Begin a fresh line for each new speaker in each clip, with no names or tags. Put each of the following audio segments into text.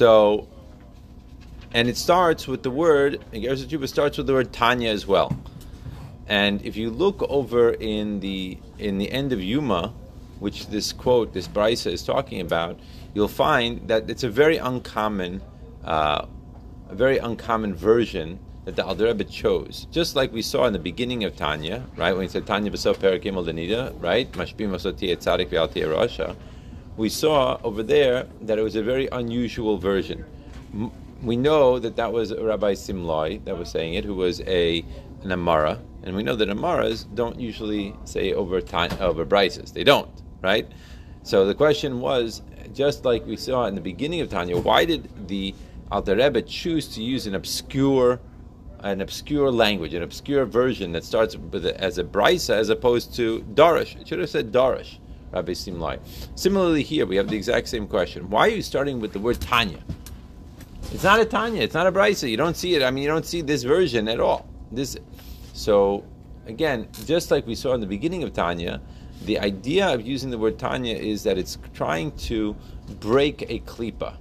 So, and it starts with the word, Igeres Tshuva starts with the word Tanya as well. And if you look over in the in the end of Yuma, which this quote, this brisa is talking about, you'll find that it's a very uncommon, uh, a very uncommon version that the Alter Rebbe chose. Just like we saw in the beginning of Tanya, right? When he said Tanya b'sof perak gimel right? Mashpim asoti tzadik v'alti rasha. We saw over there that it was a very unusual version. We know that that was Rabbi Simlai that was saying it, who was a an Amara, and we know that Amaras don't usually say over time, over brises. They don't, right? So the question was, just like we saw in the beginning of Tanya, why did the Alter Rebbe choose to use an obscure an obscure language, an obscure version that starts with as a brisa as opposed to darish. It should have said darish, Rabbi Simlai. Similarly, here we have the exact same question. Why are you starting with the word Tanya? It's not a Tanya. It's not a brisa. You don't see it. I mean, you don't see this version at all. This, so again, just like we saw in the beginning of Tanya, the idea of using the word Tanya is that it's trying to break a klipa,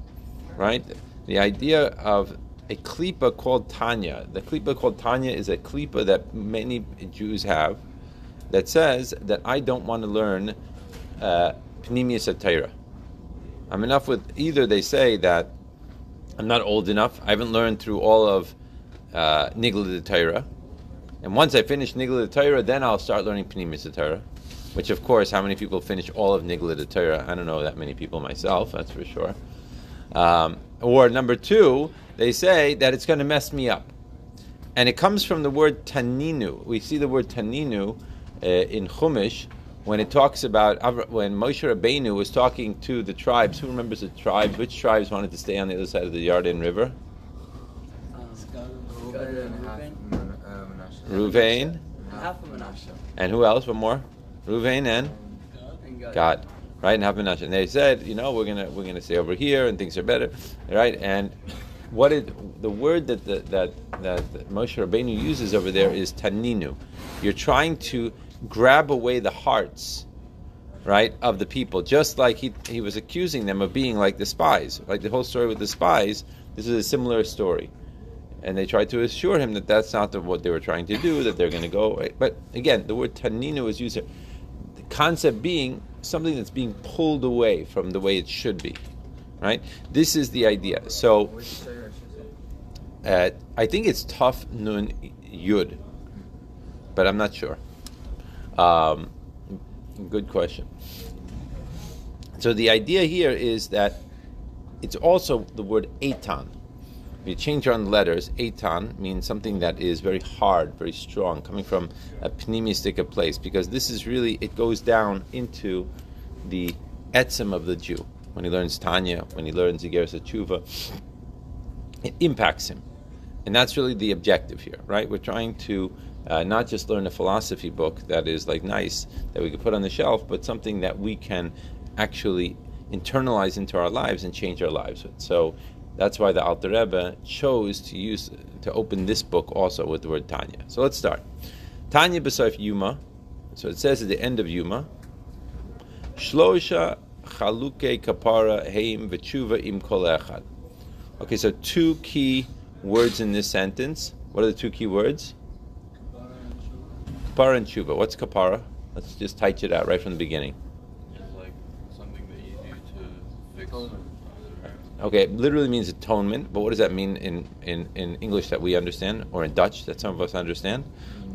right? The idea of a klipa called Tanya. The klipa called Tanya is a klipa that many Jews have that says that I don't want to learn uh, Pnimius I'm enough with either they say that I'm not old enough, I haven't learned through all of uh, Nigla Torah, and once I finish Nigla de Torah, then I'll start learning Pnimius Torah. Which, of course, how many people finish all of Nigla de Torah? I don't know that many people myself, that's for sure. Um, or number two, they say that it's going to mess me up. And it comes from the word taninu. We see the word taninu uh, in Chumash when it talks about when Moshe Rabbeinu was talking to the tribes. Who remembers the tribes? Which tribes wanted to stay on the other side of the Yarden River? Ruvain. And who else? One more? Ruvain and Gad. Right, and half And they said, you know, we're gonna we're gonna stay over here, and things are better, right? And what it, the word that the, that that Moshe Rabbeinu uses over there is taninu. You're trying to grab away the hearts, right, of the people, just like he he was accusing them of being like the spies, like the whole story with the spies. This is a similar story, and they tried to assure him that that's not the, what they were trying to do, that they're going to go away. But again, the word taninu is used here. The concept being something that's being pulled away from the way it should be right? This is the idea. So uh, I think it's tough nun yud, but I'm not sure. Um, good question. So the idea here is that it's also the word etan. If you change on the letters, etan means something that is very hard, very strong, coming from a pneumistic place, because this is really, it goes down into the etzem of the Jew. When he learns Tanya, when he learns Igeres Tshuva, it impacts him. And that's really the objective here, right? We're trying to uh, not just learn a philosophy book that is like nice that we could put on the shelf, but something that we can actually internalize into our lives and change our lives with. So that's why the Alter Rebbe chose to use to open this book also with the word Tanya. So let's start. Tanya b'soif Yuma. So it says at the end of Yuma, Shlosha chaluke kapara heim v'tshuva im kol echad. Okay, so two key words in this sentence. What are the two key words? Kapara and tshuva. What's kapara? Let's just type it out right from the beginning.
It's like something that you do to fix.
Okay, it literally means atonement, but what does that mean in, in, in English that we understand, or in Dutch that some of us understand?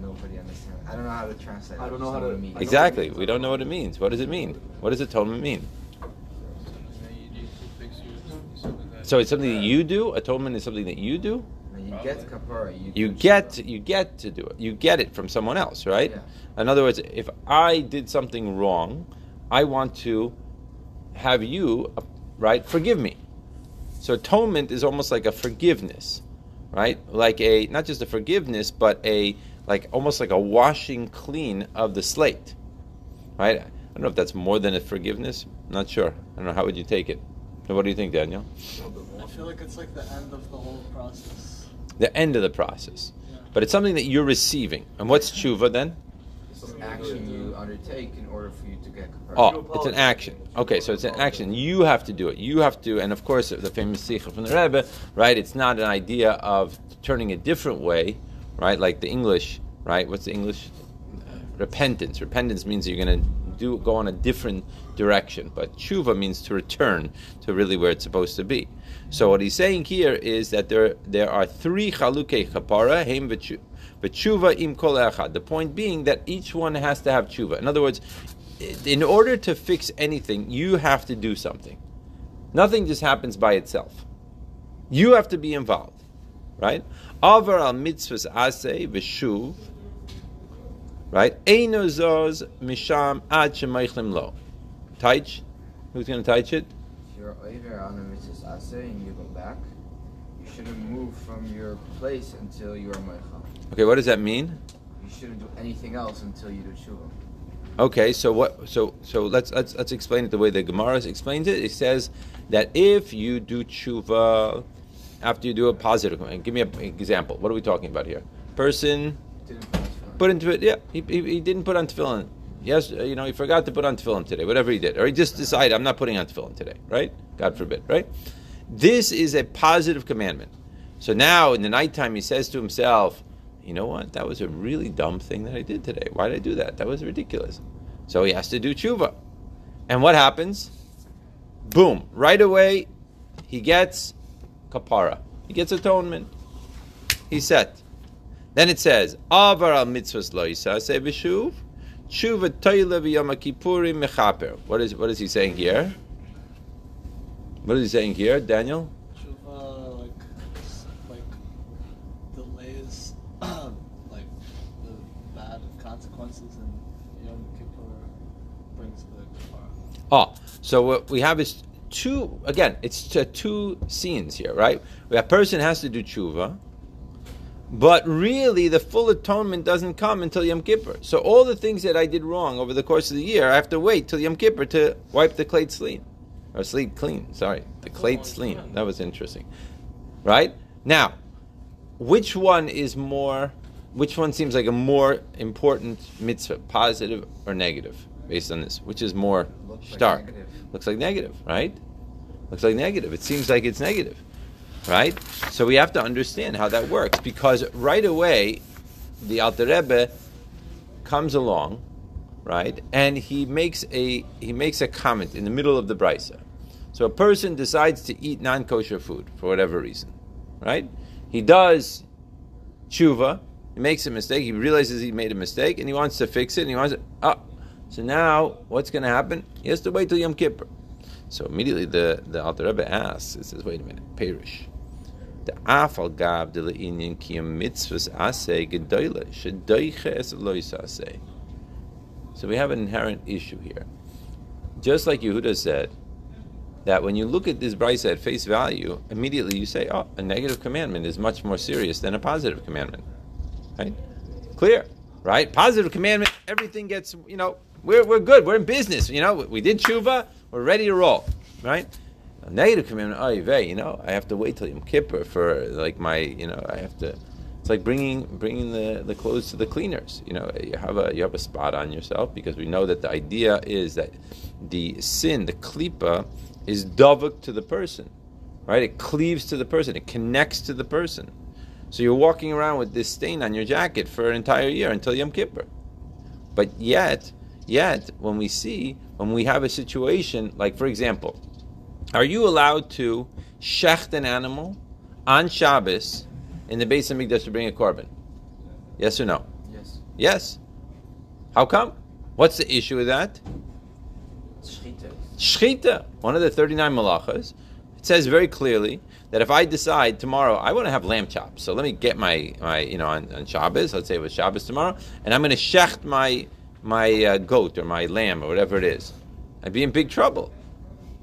Nobody understands. I don't know how to translate.
I don't know how to-
mean.
Exactly. We don't know what it means. What does it mean? What does atonement mean?
Something that you do to fix your something that
So it's something that you do. Atonement is something that you do.
When you get kapara, you
You get
tshuva.
you get to do it. You get it from someone else, right?
Yeah.
In other words, if I did something wrong, I want to have you, uh, right, forgive me. So atonement is almost like a forgiveness, right? Like a not just a forgiveness, but a like almost like a washing clean of the slate, right? I don't know if that's more than a forgiveness. I'm not sure. I don't know. How would you take it? What do you think, Daniel?
I feel like it's like the end of the whole process.
The end of the process, but it's something that you're receiving. And what's tshuva then?
It's some action you undertake in order for you to get kapara.
Oh, it's an action. Okay, so it's an action. You have to do it. You have to, and of course, the famous sikha from the Rebbe, right? It's not an idea of turning a different way, right? Like the English, right? What's the English? Repentance. Repentance means you're going to do go on a different direction, but tshuva means to return to really where it's supposed to be. So what he's saying here is that there there are three chalukei kapara, heim v'tshu- v'tshuva im kol. The point being that each one has to have tshuva. In other words, in order to fix anything, you have to do something. Nothing just happens by itself. You have to be involved, right? Avar al mitzvahs aseh v'shuv, right? Eino misham ad shemeichlim lo. Taich, who's going to teach it?
Over on a mitzvah aseh and you go back, you shouldn't move from your place until you are meichel.
Okay, what does that mean?
You shouldn't do anything else until you do tshuva.
Okay, so what? So so let's let's let's explain it the way the Gemara explains it. It says that if you do tshuva after you do a positive, and give me an example. What are we talking about here? Person
Didn't put tefillin.
put into it. Yeah, he, he, he didn't put on tefillin. Yes, uh, you know, he forgot to put on tefillin today. Whatever he did, or he just decided I'm not putting on tefillin today. Right? God forbid. Right? This is a positive commandment. So now in the nighttime, he says to himself, "You know what? That was a really dumb thing that I did today. Why did I do that? That was ridiculous." So he has to do tshuva. And what happens? Boom! Right away, he gets kapara. He gets atonement. He's set. Then it says, Avar al mitzvahs lo yisaseh b'shuv, tshuva toile v'yom kippurim mechaper. What is, what is he saying here? What is he saying here, Daniel?
Tshuva, like, like delays, like the bad consequences, and Yom Kippur brings the kapara.
Oh, ah, so what we have is two, again, it's two scenes here, right? A person has to do tshuva, but really the full atonement doesn't come until Yom Kippur. So all the things that I did wrong over the course of the year, I have to wait till Yom Kippur to wipe the plate clean. Or sleep clean, sorry. The plate clean. That was interesting. Right? Now, which one is more, which one seems like a more important mitzvah, positive or negative, based on this? Which is more
Looks like
stark?
negative.
Looks like negative, right? Looks like negative. It seems like it's negative, right? So we have to understand how that works because right away, the Alter Rebbe comes along, right, and he makes a he makes a comment in the middle of the brisa. So a person decides to eat non-kosher food for whatever reason, right? He does tshuva. He makes a mistake. He realizes he made a mistake, and he wants to fix it. And he wants to. Ah, so now what's going to happen? He has to wait till Yom Kippur. So immediately the the Alter Rebbe asks. He says, "Wait a minute, Perish." The afal gab de le'inyan kiyam mitzvahs aseh gedoyle shedoiche es lois. So we have an inherent issue here. Just like Yehuda said, that when you look at this brisa at face value, immediately you say, "Oh, a negative commandment is much more serious than a positive commandment." Right? Clear, right? Positive commandment, everything gets, you know, we're, we're good. We're in business. You know, we did tshuva. We're ready to roll, right? A negative commandment, oh, you know, I have to wait till Yom Kippur for like my, you know, I have to. It's like bringing bringing the, the clothes to the cleaners. You know, you have a you have a spot on yourself because we know that the idea is that the sin, the klipa, is davuk to the person, right? It cleaves to the person. It connects to the person. So you're walking around with this stain on your jacket for an entire year until Yom Kippur. But yet, yet, when we see, when we have a situation, like for example, are you allowed to shecht an animal on Shabbos in the base of Mikdash to bring a korban? Yes or no?
Yes.
Yes. How come? What's the issue with that?
Shchita.
Shchita, one of the 39 malachas, it says very clearly that if I decide tomorrow I want to have lamb chops, so let me get my, my you know, on, on Shabbos, let's say it was Shabbos tomorrow, and I'm going to shecht my, my uh, goat or my lamb or whatever it is, I'd be in big trouble.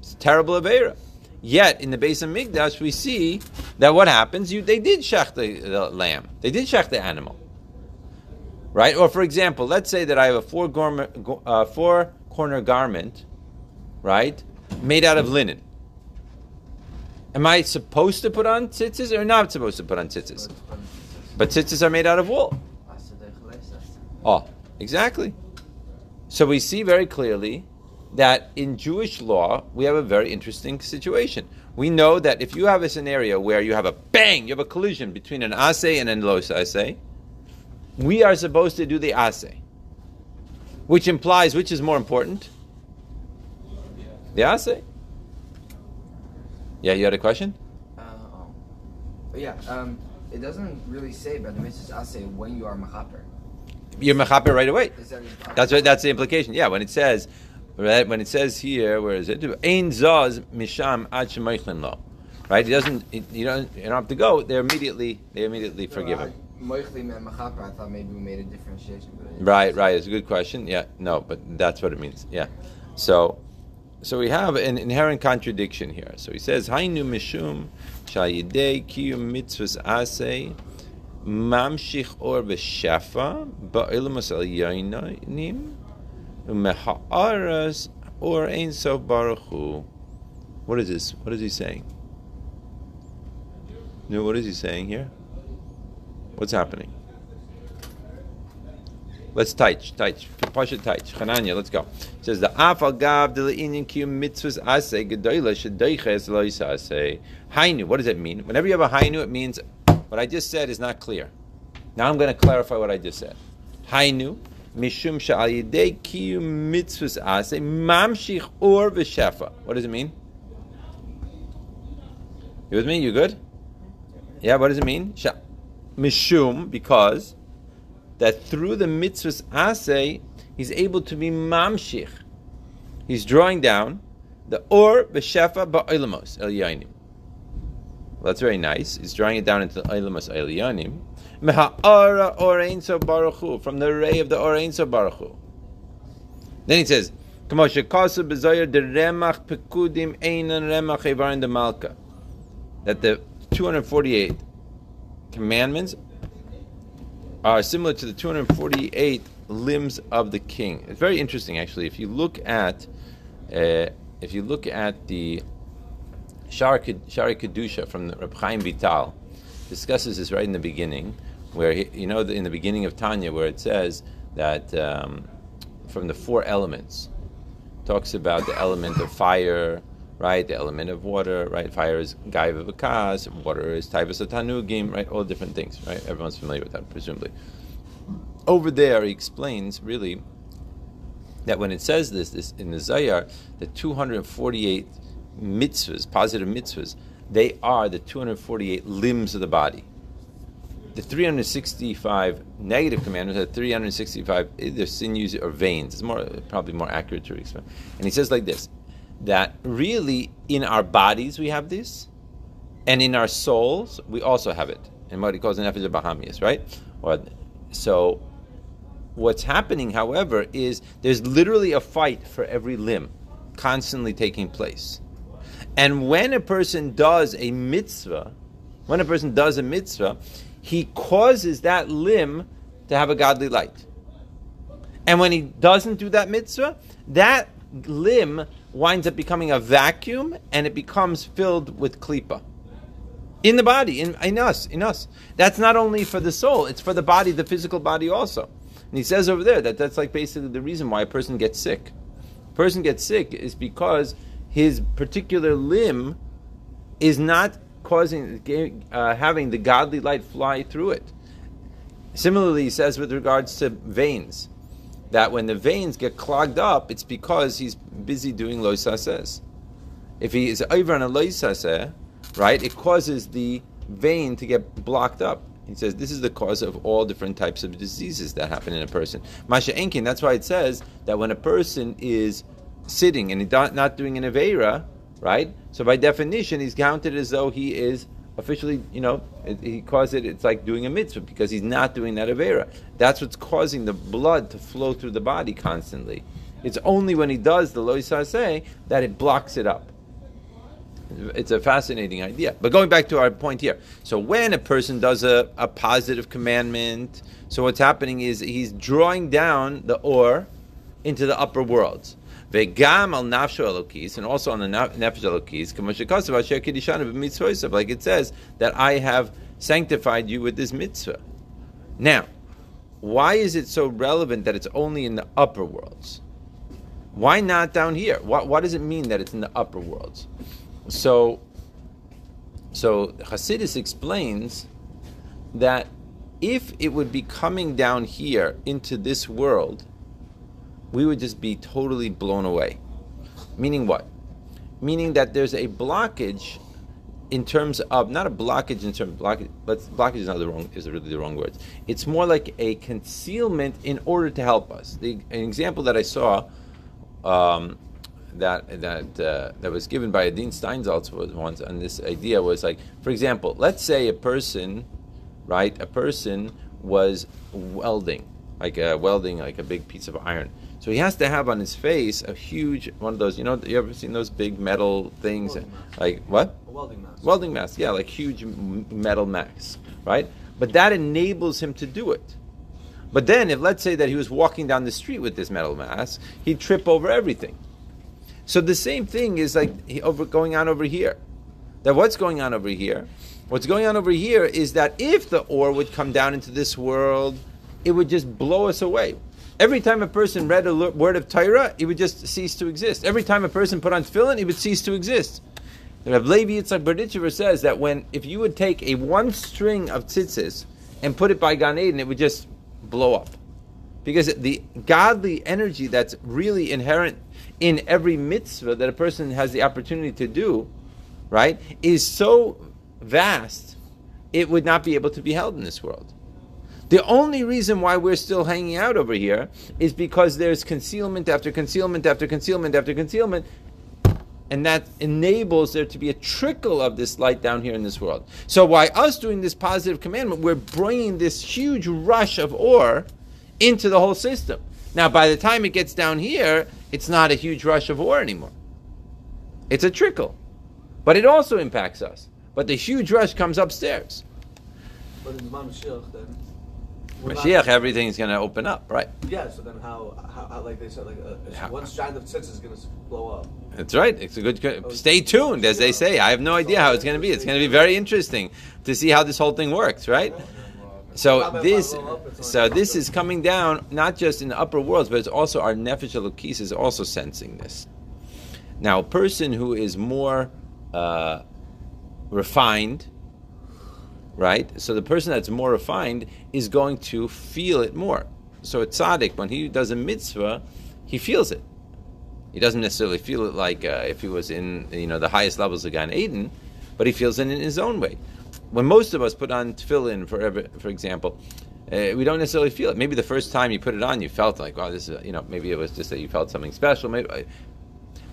It's a terrible Avera. Yet in the base of Mikdash, we see that what happens, you, they did shecht the, the lamb, they did shecht the animal. Right? Or for example, let's say that I have a four, gorma, go- uh, four corner garment, right, made out of linen. Am I supposed to put on tzitzis or not supposed to put on tzitzis? But tzitzis are made out of wool. Oh, exactly. So we see very clearly that in Jewish law, we have a very interesting situation. We know that if you have a scenario where you have a bang, you have a collision between an ase and an los ase, we are supposed to do the ase, which implies which is more important? The ase. Yeah, you had a question?
Uh, oh. Yeah, um, it doesn't really say, but the mitzvah I say when you are mechaper.
You're mechaper right away.
Is that
That's right. That's the implication. Yeah, when it says, right, when it says here, where is it? Ein zaz misham ad shemeichlin lo. Right? It doesn't. It, you don't. You don't have to go. They're immediately. They immediately forgive him.
Moichlim and mechaper. I thought maybe we made a differentiation,
Right. Right. It's a good question. Yeah. No, but that's what it means. Yeah. So, so we have an inherent contradiction here. So he says, "Hainu mishum shayidei kiyum mitzvahs asay." Mamshich or b'shafa ba'ilmas al yainanim umeha'aras or ein sof baruch hu. What is this? What is he saying? No, what is he saying here? What's happening? Let's touch, push it, touch. Chananya, let's go. It says the afal gav de le'inyan kiyum mitzvahs ase gedoyla shedeiches lois ase. Hainu, what does it mean? Whenever you have a hainu, it means what I just said is not clear. Now I'm going to clarify what I just said. Hainu, mishum yidei kiyum mitzvahs ase mamshich or v'shefa. What does it mean? You with me? You good? Yeah, what does it mean? Mishum, because that through the mitzvahs ase, he's able to be mamshich. He's drawing down the or b'shefa ba'ilamos el. Well, that's very nice. He's drawing it down into the ilamos el. Meha'ara or ein baruch hu, from the ray of the or ein so baruch hu. Then he says, "Kamo shekasu b'zayir de remach pekudim einan remach evarin de malka." That the 248 commandments are similar to the 248 limbs of the king. It's very interesting, actually. If you look at, uh, if you look at the Shaarei Kedusha from the Reb Chaim Vital, discusses this right in the beginning, where he, you know in the beginning of Tanya, where it says that um, from the four elements, talks about the element of fire, right? The element of water, right? Fire is gaiva v'kas, water is taivas tanugim, right? All different things, right? Everyone's familiar with that, presumably. Over there, he explains really that when it says this, this in the Zohar, the 248 mitzvahs, positive mitzvahs, they are the 248 limbs of the body. The 365 negative commandments are 365 either sinews or veins. It's more probably more accurate to explain. And he says like this: that really in our bodies we have this, and in our souls we also have it. And what he calls an nefesh bahamias, right? Or so. What's happening, however, is there's literally a fight for every limb, constantly taking place. And when a person does a mitzvah, when a person does a mitzvah, he causes that limb to have a godly light. And when he doesn't do that mitzvah, that limb winds up becoming a vacuum and it becomes filled with klipa. In the body, in, in us, in us. That's not only for the soul, it's for the body, the physical body also. And he says over there that that's like basically the reason why a person gets sick. A person gets sick is because his particular limb is not causing uh, having the godly light fly through it. Similarly, he says with regards to veins, that when the veins get clogged up, it's because he's busy doing loisaseh. If he is over on a loisaseh, right, it causes the vein to get blocked up. He says this is the cause of all different types of diseases that happen in a person. Masha Enkin, that's why it says that when a person is sitting and not doing an Avera, right? So by definition, he's counted as though he is officially, you know, he calls it, it's like doing a mitzvah because he's not doing that Avera. That's what's causing the blood to flow through the body constantly. It's only when he does the loisaseh that it blocks it up. It's a fascinating idea. But going back to our point here. So when a person does a, a positive commandment, so what's happening is he's drawing down the or into the upper worlds. Vegam al nafsho elokis, and also on the nefesh elokis, kamashikasav asher kiddishana b'mitzvoisav, like it says that I have sanctified you with this mitzvah. Now, why is it so relevant that it's only in the upper worlds? Why not down here? What, what does it mean that it's in the upper worlds? So, so Hasidus explains that if it would be coming down here into this world, we would just be totally blown away. Meaning what? Meaning that there's a blockage in terms of not a blockage in terms of blockage, but blockage is not the wrong is really the wrong words. It's more like a concealment in order to help us. The an example that I saw um, that that uh, that was given by Adin Steinsaltz was once, and this idea was like, for example, let's say a person, right? A person was welding, like welding, like a big piece of iron. So he has to have on his face a huge one of those. You know, you ever seen those big metal things? Like what?
A welding mask.
Welding mask, yeah, like huge metal masks, right? But that enables him to do it. But then, if let's say that he was walking down the street with this metal mask, he'd trip over everything. So the same thing is like over going on over here. That what's going on over here? What's going on over here is that if the ore would come down into this world, it would just blow us away. Every time a person read a word of Torah, it would just cease to exist. Every time a person put on tefillin, it would cease to exist. The Rav Levi Yitzchak Berditchever says that when if you would take a one string of tzitzis and put it by Gan Eden, it would just blow up. Because the godly energy that's really inherent in every mitzvah that a person has the opportunity to do, right, is so vast, it would not be able to be held in this world. The only reason why we're still hanging out over here is because there's concealment after concealment after concealment after concealment, and that enables there to be a trickle of this light down here in this world. So, by us doing this positive commandment, we're bringing this huge rush of ore into the whole system. Now, by the time it gets down here, it's not a huge rush of ore anymore. It's a trickle, but it also impacts us. But the huge rush comes upstairs.
But in the then. We're
Mashiach, everything's going to open up, right?
Yeah, so then how, how, how like they said, like a, one strand of tzitz is going to blow up.
That's right. It's a good. Stay tuned, as they say. I have no idea how it's going to be. It's going to be very interesting to see how this whole thing works, right? So this, so this is coming down not just in the upper worlds, but it's also our nefesh elokis is also sensing this. Now, a person who is more uh, refined, right? So the person that's more refined is going to feel it more. So a tzaddik, when he does a mitzvah, he feels it. He doesn't necessarily feel it like uh, if he was in you know the highest levels of Gan Eden, but he feels it in his own way. When most of us put on tefillin, for for example, uh, we don't necessarily feel it. Maybe the first time you put it on, you felt like, wow, this is you know maybe it was just that you felt something special. Maybe,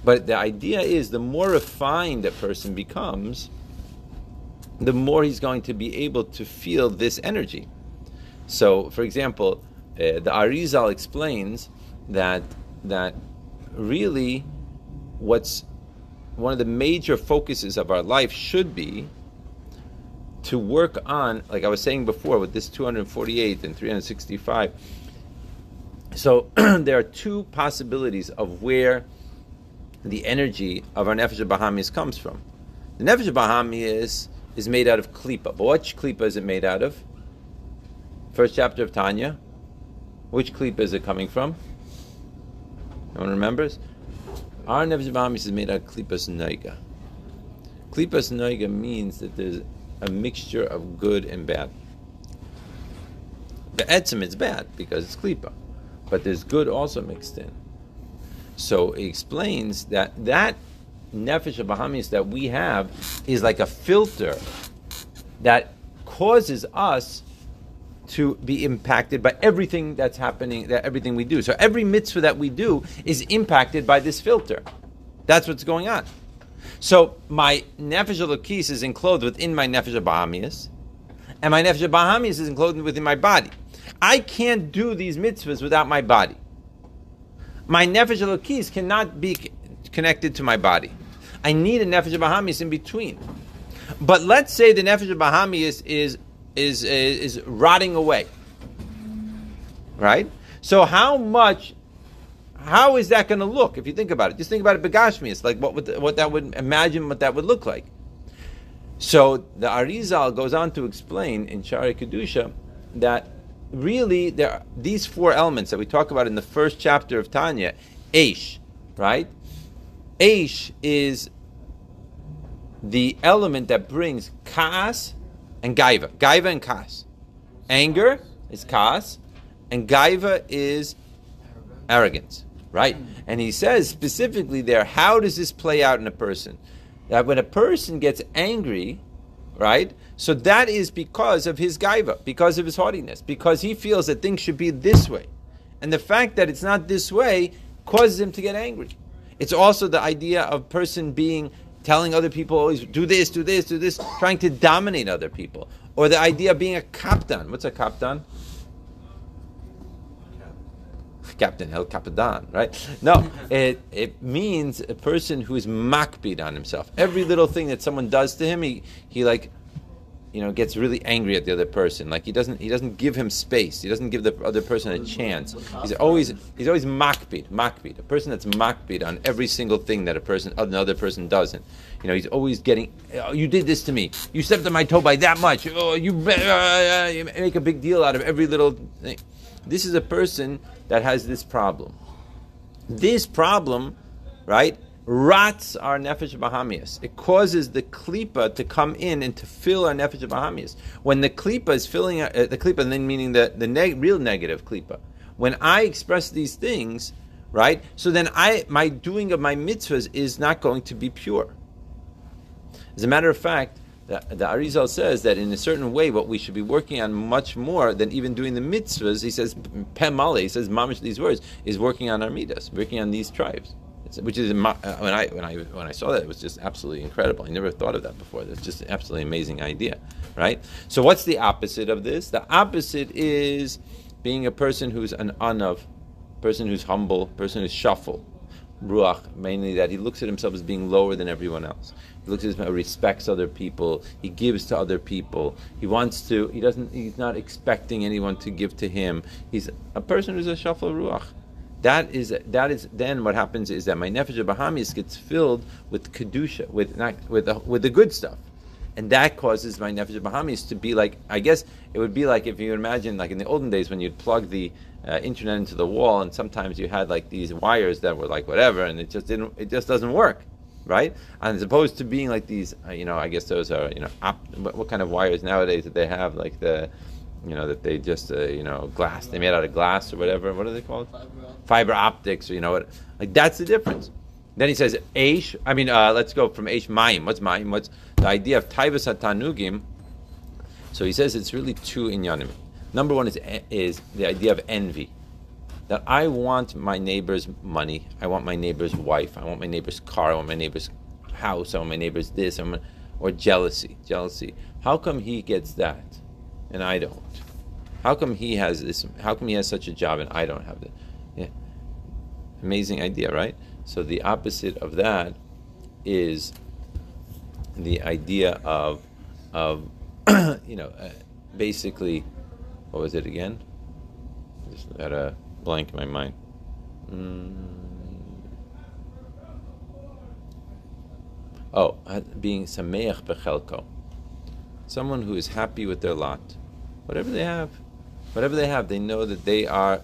but the idea is the more refined a person becomes, the more he's going to be able to feel this energy. So, for example, uh, the Arizal explains that that really what's one of the major focuses of our life should be to work on, like I was saying before, with this 248 and 365. So there are two possibilities of where the energy of our nefesh bahamis comes from. The nefesh bahamis is made out of klipa. But which klipa is it made out of? First chapter of Tanya. Which klipa is it coming from? No one remembers? Our nefesh is made out of klipas noiga. Klipas noiga means that there's a mixture of good and bad. The etzim is bad because it's klipa, but there's good also mixed in. So it explains that that nefesh bahamis that we have is like a filter that causes us to be impacted by everything that's happening, that everything we do. So every mitzvah that we do is impacted by this filter. That's what's going on. So my nefesh elokis is enclosed within my nefesh bahamias, and my nefesh bahamias is enclosed within my body. I can't do these mitzvahs without my body. My nefesh elokis cannot be connected to my body. I need a nefesh of bahamis in between. But let's say the nefesh of bahamis is is is, uh, is rotting away. Right? So how much how is that going to look if you think about it? Just think about it begashmi. It's like what would what that would imagine what that would look like. So the Arizal goes on to explain in Shaarei Kedusha that really there are these four elements that we talk about in the first chapter of Tanya, Aish, right? Aish is the element that brings kaas and gaiva. Gaiva and kaas. Anger is kaas, and gaiva is arrogance, right? And he says specifically there, how does this play out in a person? That when a person gets angry, right? So that is because of his gaiva, because of his haughtiness, because he feels that things should be this way. And the fact that it's not this way causes him to get angry. It's also the idea of person being telling other people always do this, do this, do this, trying to dominate other people. Or the idea of being a kaptan. What's a kaptan? Captain El Capitan, right? No, it, it means a person who is makbid on himself. Every little thing that someone does to him, he, he like, you know, gets really angry at the other person. Like he doesn't, he doesn't give him space. He doesn't give the other person a chance. He's always, he's always makbid, makbid. A person that's makbid on every single thing that a person, another person doesn't. You know, he's always getting, oh, you did this to me. You stepped on my toe by that much. Oh, you, uh, you make a big deal out of every little thing. This is a person that has this problem. This problem, right, rots our nefesh bahamias. It causes the klipa to come in and to fill our nefesh bahamias. When the klipa is filling uh, the klipa, and then meaning the the neg- real negative klipa. When I express these things, right, so then I my doing of my mitzvahs is not going to be pure. As a matter of fact, the, the Arizal says that in a certain way, what we should be working on much more than even doing the mitzvahs, he says, Pemale, he says, mamish these words, is working on our midas, working on these tribes. Which is, uh, when I, when, I, when I saw that, it was just absolutely incredible. I never thought of that before. It's just an absolutely amazing idea, right? So, what's the opposite of this? The opposite is being a person who's an anav, person who's humble, person who's shefal, ruach, mainly that he looks at himself as being lower than everyone else. He looks at himself, respects other people. He gives to other people. He wants to. He doesn't. He's not expecting anyone to give to him. He's a person who's a shefal ruach. That is that is then what happens is that my nefesh bahamis gets filled with kedusha, with not with the, with the good stuff, and that causes my nefesh bahamis to be like. I guess it would be like if you imagine like in the olden days when you'd plug the uh, internet into the wall, and sometimes you had like these wires that were like whatever, and it just didn't. It just doesn't work right? And as opposed to being like these, uh, you know, I guess those are, you know, op- what, what, kind of wires nowadays that they have, like the, you know, that they just, uh, you know, glass, they made out of glass or whatever. What are they called? Fiber, Fiber optics, or you know what? Like that's the difference. Then he says, Aish, I mean, uh, let's go from Aish Mayim. What's Mayim? What's the idea of Taivas Tanugim? So he says it's really two in inyanim. Number one is, is the idea of envy that I want my neighbor's money, I want my neighbor's wife, I want my neighbor's car, I want my neighbor's house, I want my neighbor's this, I want, or jealousy, jealousy. How come he gets that and I don't? How come he has this? How come he has such a job and I don't have it? Yeah, amazing idea, right? So the opposite of that is the idea of of you know uh, basically what was it again? Just had a blank in my mind. Mm. Oh, being sameach bechelko. Someone who is happy with their lot. Whatever they have, whatever they have, they know that they are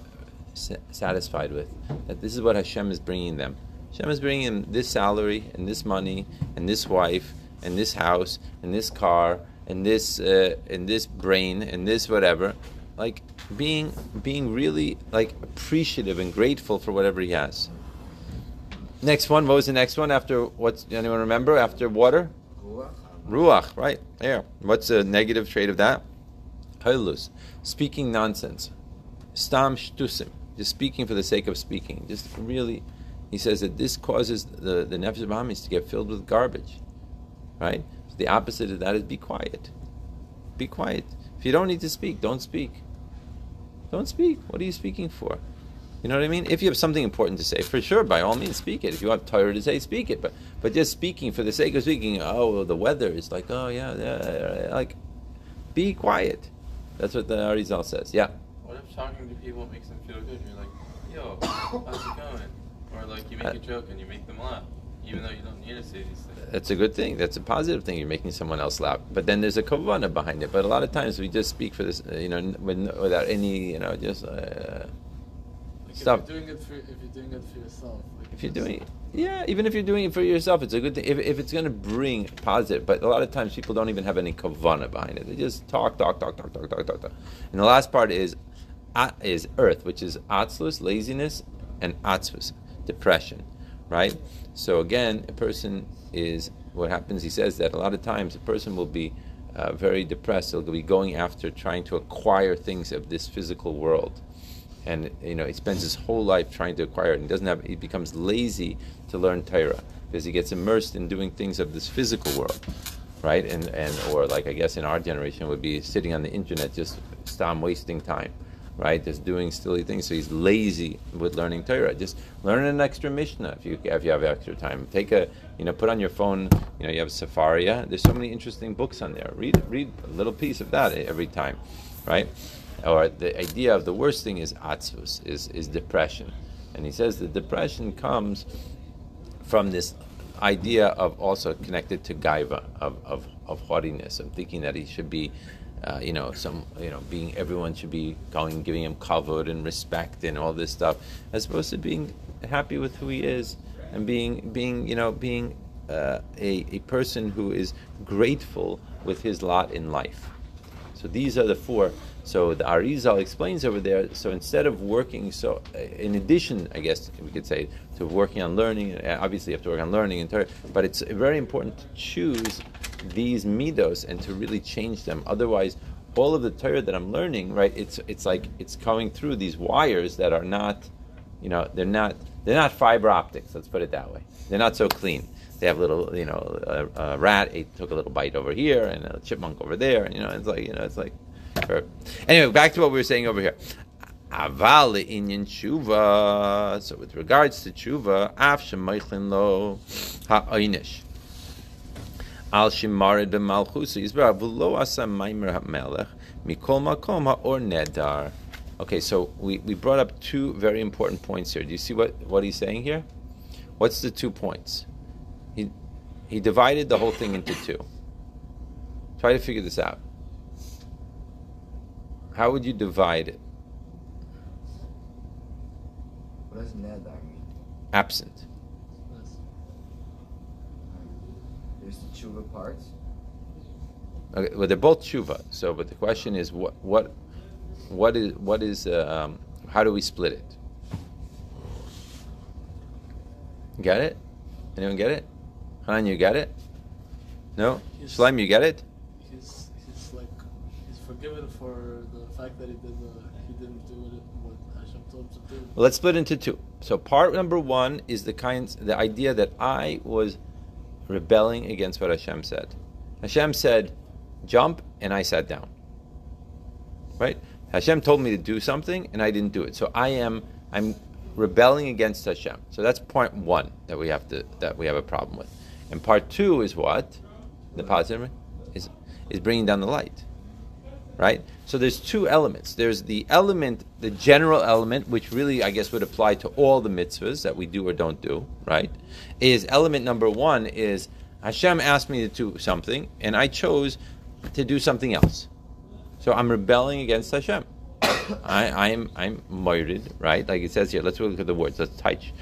satisfied with. That this is what Hashem is bringing them. Hashem is bringing them this salary and this money and this wife and this house and this car and this uh, and this brain and this whatever. Like being being really like appreciative and grateful for whatever he has. Next one, what was the next one after what's anyone remember after water? Ruach, right? There. What's the negative trait of that? Hailus. Speaking nonsense. Stam shtusim. Just speaking for the sake of speaking. Just really he says that this causes the, the Nefesh Bahamis to get filled with garbage. Right? So the opposite of that is be quiet. Be quiet. If you don't need to speak, don't speak. Don't speak. What are you speaking for? You know what I mean? If you have something important to say, for sure, by all means, speak it. If you have Torah to say, speak it. But but just speaking for the sake of speaking, oh, the weather is like, oh yeah, yeah, like, be quiet. That's what the Arizal says. Yeah.
What if talking to people makes them feel good? You're like, yo, how's it going? Or like you make uh, a joke and you make them laugh even though you don't need to say these things.
That's a good thing. That's a positive thing. You're making someone else laugh. But then there's a kavana behind it. But a lot of times we just speak for this, uh, you know, with, without any, you know, just. Uh,
Like
Stop.
If you're doing it for, if you're doing it for yourself. Like
If you're doing it, yeah, even if you're doing it for yourself, it's a good thing. If, if it's going to bring positive, but a lot of times people don't even have any kavana behind it. They just talk, talk, talk, talk, talk, talk, talk, talk. And the last part is a- is earth, which is atzlus, laziness, and atzvus, depression, right? So again, a person is what happens. He says that a lot of times a person will be uh, very depressed. He'll be going after trying to acquire things of this physical world and you know he spends his whole life trying to acquire it and doesn't have he becomes lazy to learn Torah because he gets immersed in doing things of this physical world right? And and or like I guess in our generation would be sitting on the internet just stop wasting time right? Just doing silly things. So he's lazy with learning Torah. Just learn an extra Mishnah if you if you have extra time. Take a you know put on your phone you know you have Sefaria there's so many interesting books on there. Read read a little piece of that every time right? Or the idea of the worst thing is atzvus, is, is depression. And he says the depression comes from this idea of also connected to gaiva, of, of, of haughtiness, of thinking that he should be, uh, you know, some, you know, being, everyone should be going, giving him kavod and respect and all this stuff, as opposed to being happy with who he is and being, being, you know, being uh, a, a person who is grateful with his lot in life. So these are the four. So the Arizal explains over there. So instead of working, so in addition, I guess we could say to working on learning. uh, Obviously, you have to work on learning and Torah, but it's very important to choose these midos and to really change them. Otherwise, all of the Torah that I'm learning, right? It's it's like it's going through these wires that are not, you know, they're not they're not fiber optics. Let's put it that way. They're not so clean. They have little, you know, a, a rat ate, took a little bite over here and a chipmunk over there, and you know, it's like you know, it's like. or- Anyway, back to what we were saying over here. Aval inyan tshuva. So with regards to tshuva, af shemeichlin lo ha'oinish. Al shimarid b'malchus yizbar v'lo asa maimer ha'melech mikol makom ha'or nedar. Okay, so we, we brought up two very important points here. Do you see what, what he's saying here? What's the two points? He, divided the whole thing into two. Try to figure this out. How would you divide it?
What does mean?
Absent.
There's the tshuva parts.
Okay, well, they're both tshuva. So, but the question is, what, what, what is, what is, uh, um, how do we split it? Get it? Anyone get it? Hanan, you get it? No? Shlaim, you get it?
He's he's like he's forgiven for the fact that he did the, uh, he didn't do it what Hashem told him to do.
Well, let's split into two. So, part number one is the kind, the idea that I was rebelling against what Hashem said. Hashem said, "Jump," and I sat down. Right? Hashem told me to do something, and I didn't do it. So I am, I'm rebelling against Hashem. So that's point one that we have to, that we have a problem with. And part two is what? The positive is is bringing down the light right? So there's two elements. There's the element, the general element, which really, I guess, would apply to all the mitzvahs that we do or don't do, right? Is element number one is Hashem asked me to do something, and I chose to do something else. So I'm rebelling against Hashem. I, I'm I'm moirid, right? Like it says here. Let's look at the words. Let's touch.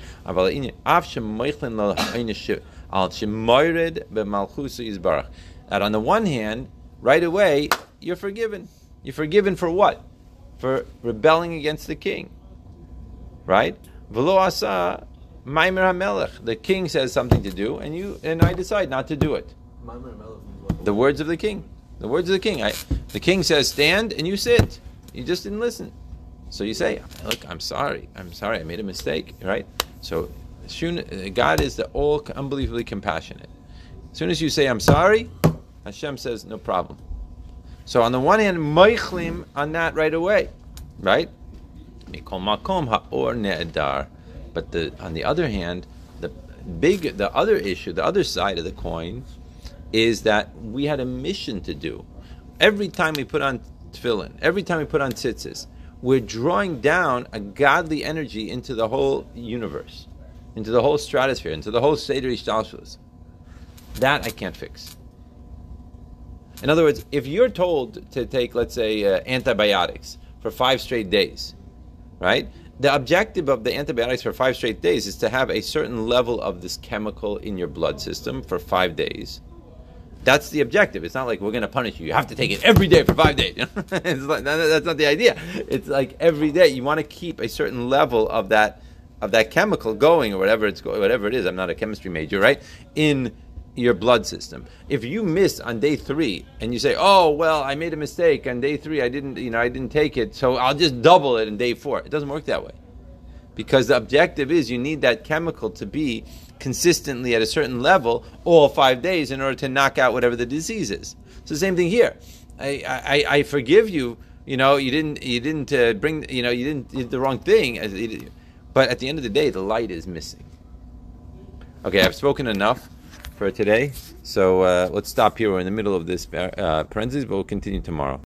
That on the one hand, right away, you're forgiven. You're forgiven for what? For rebelling against the king. Right? V'lo asa maimer hamelech. The king says something to do, and you and I decide not to do it.
Maimer Melech means what?
The words of the king. The words of the king. I, the king says stand, and you sit. You just didn't listen. So you say, "Look, I'm sorry. I'm sorry. I made a mistake." Right? So, soon- God is the all unbelievably compassionate. As soon as you say, "I'm sorry," Hashem says, "No problem." So on the one hand, moichlim on that right away, right? Ne'edar. But the on the other hand, the big, the other issue, the other side of the coin, is that we had a mission to do. Every time we put on tefillin, every time we put on tzitzis, we're drawing down a godly energy into the whole universe, into the whole stratosphere, into the whole seder ishtalshalos. That I can't fix. In other words, if you're told to take, let's say, uh, antibiotics for five straight days, right? The objective of the antibiotics for five straight days is to have a certain level of this chemical in your blood system for five days. That's the objective. It's not like we're going to punish you. You have to take it every day for five days. like, that's not the idea. It's like every day you want to keep a certain level of that of that chemical going or whatever it's go- whatever it is. I'm not a chemistry major, right? In your blood system. If you miss on day three and you say, "Oh well, I made a mistake on day three. I didn't, you know, I didn't take it, so I'll just double it in day four. It doesn't work that way, because the objective is you need that chemical to be consistently at a certain level all five days in order to knock out whatever the disease is. So same thing here. I, I, I forgive you. You know, you didn't you didn't uh, bring you know you didn't did the wrong thing, but at the end of the day, the light is missing. Okay, I've spoken enough for today. So uh, let's stop here. We're in the middle of this uh, parentheses, but we'll continue tomorrow.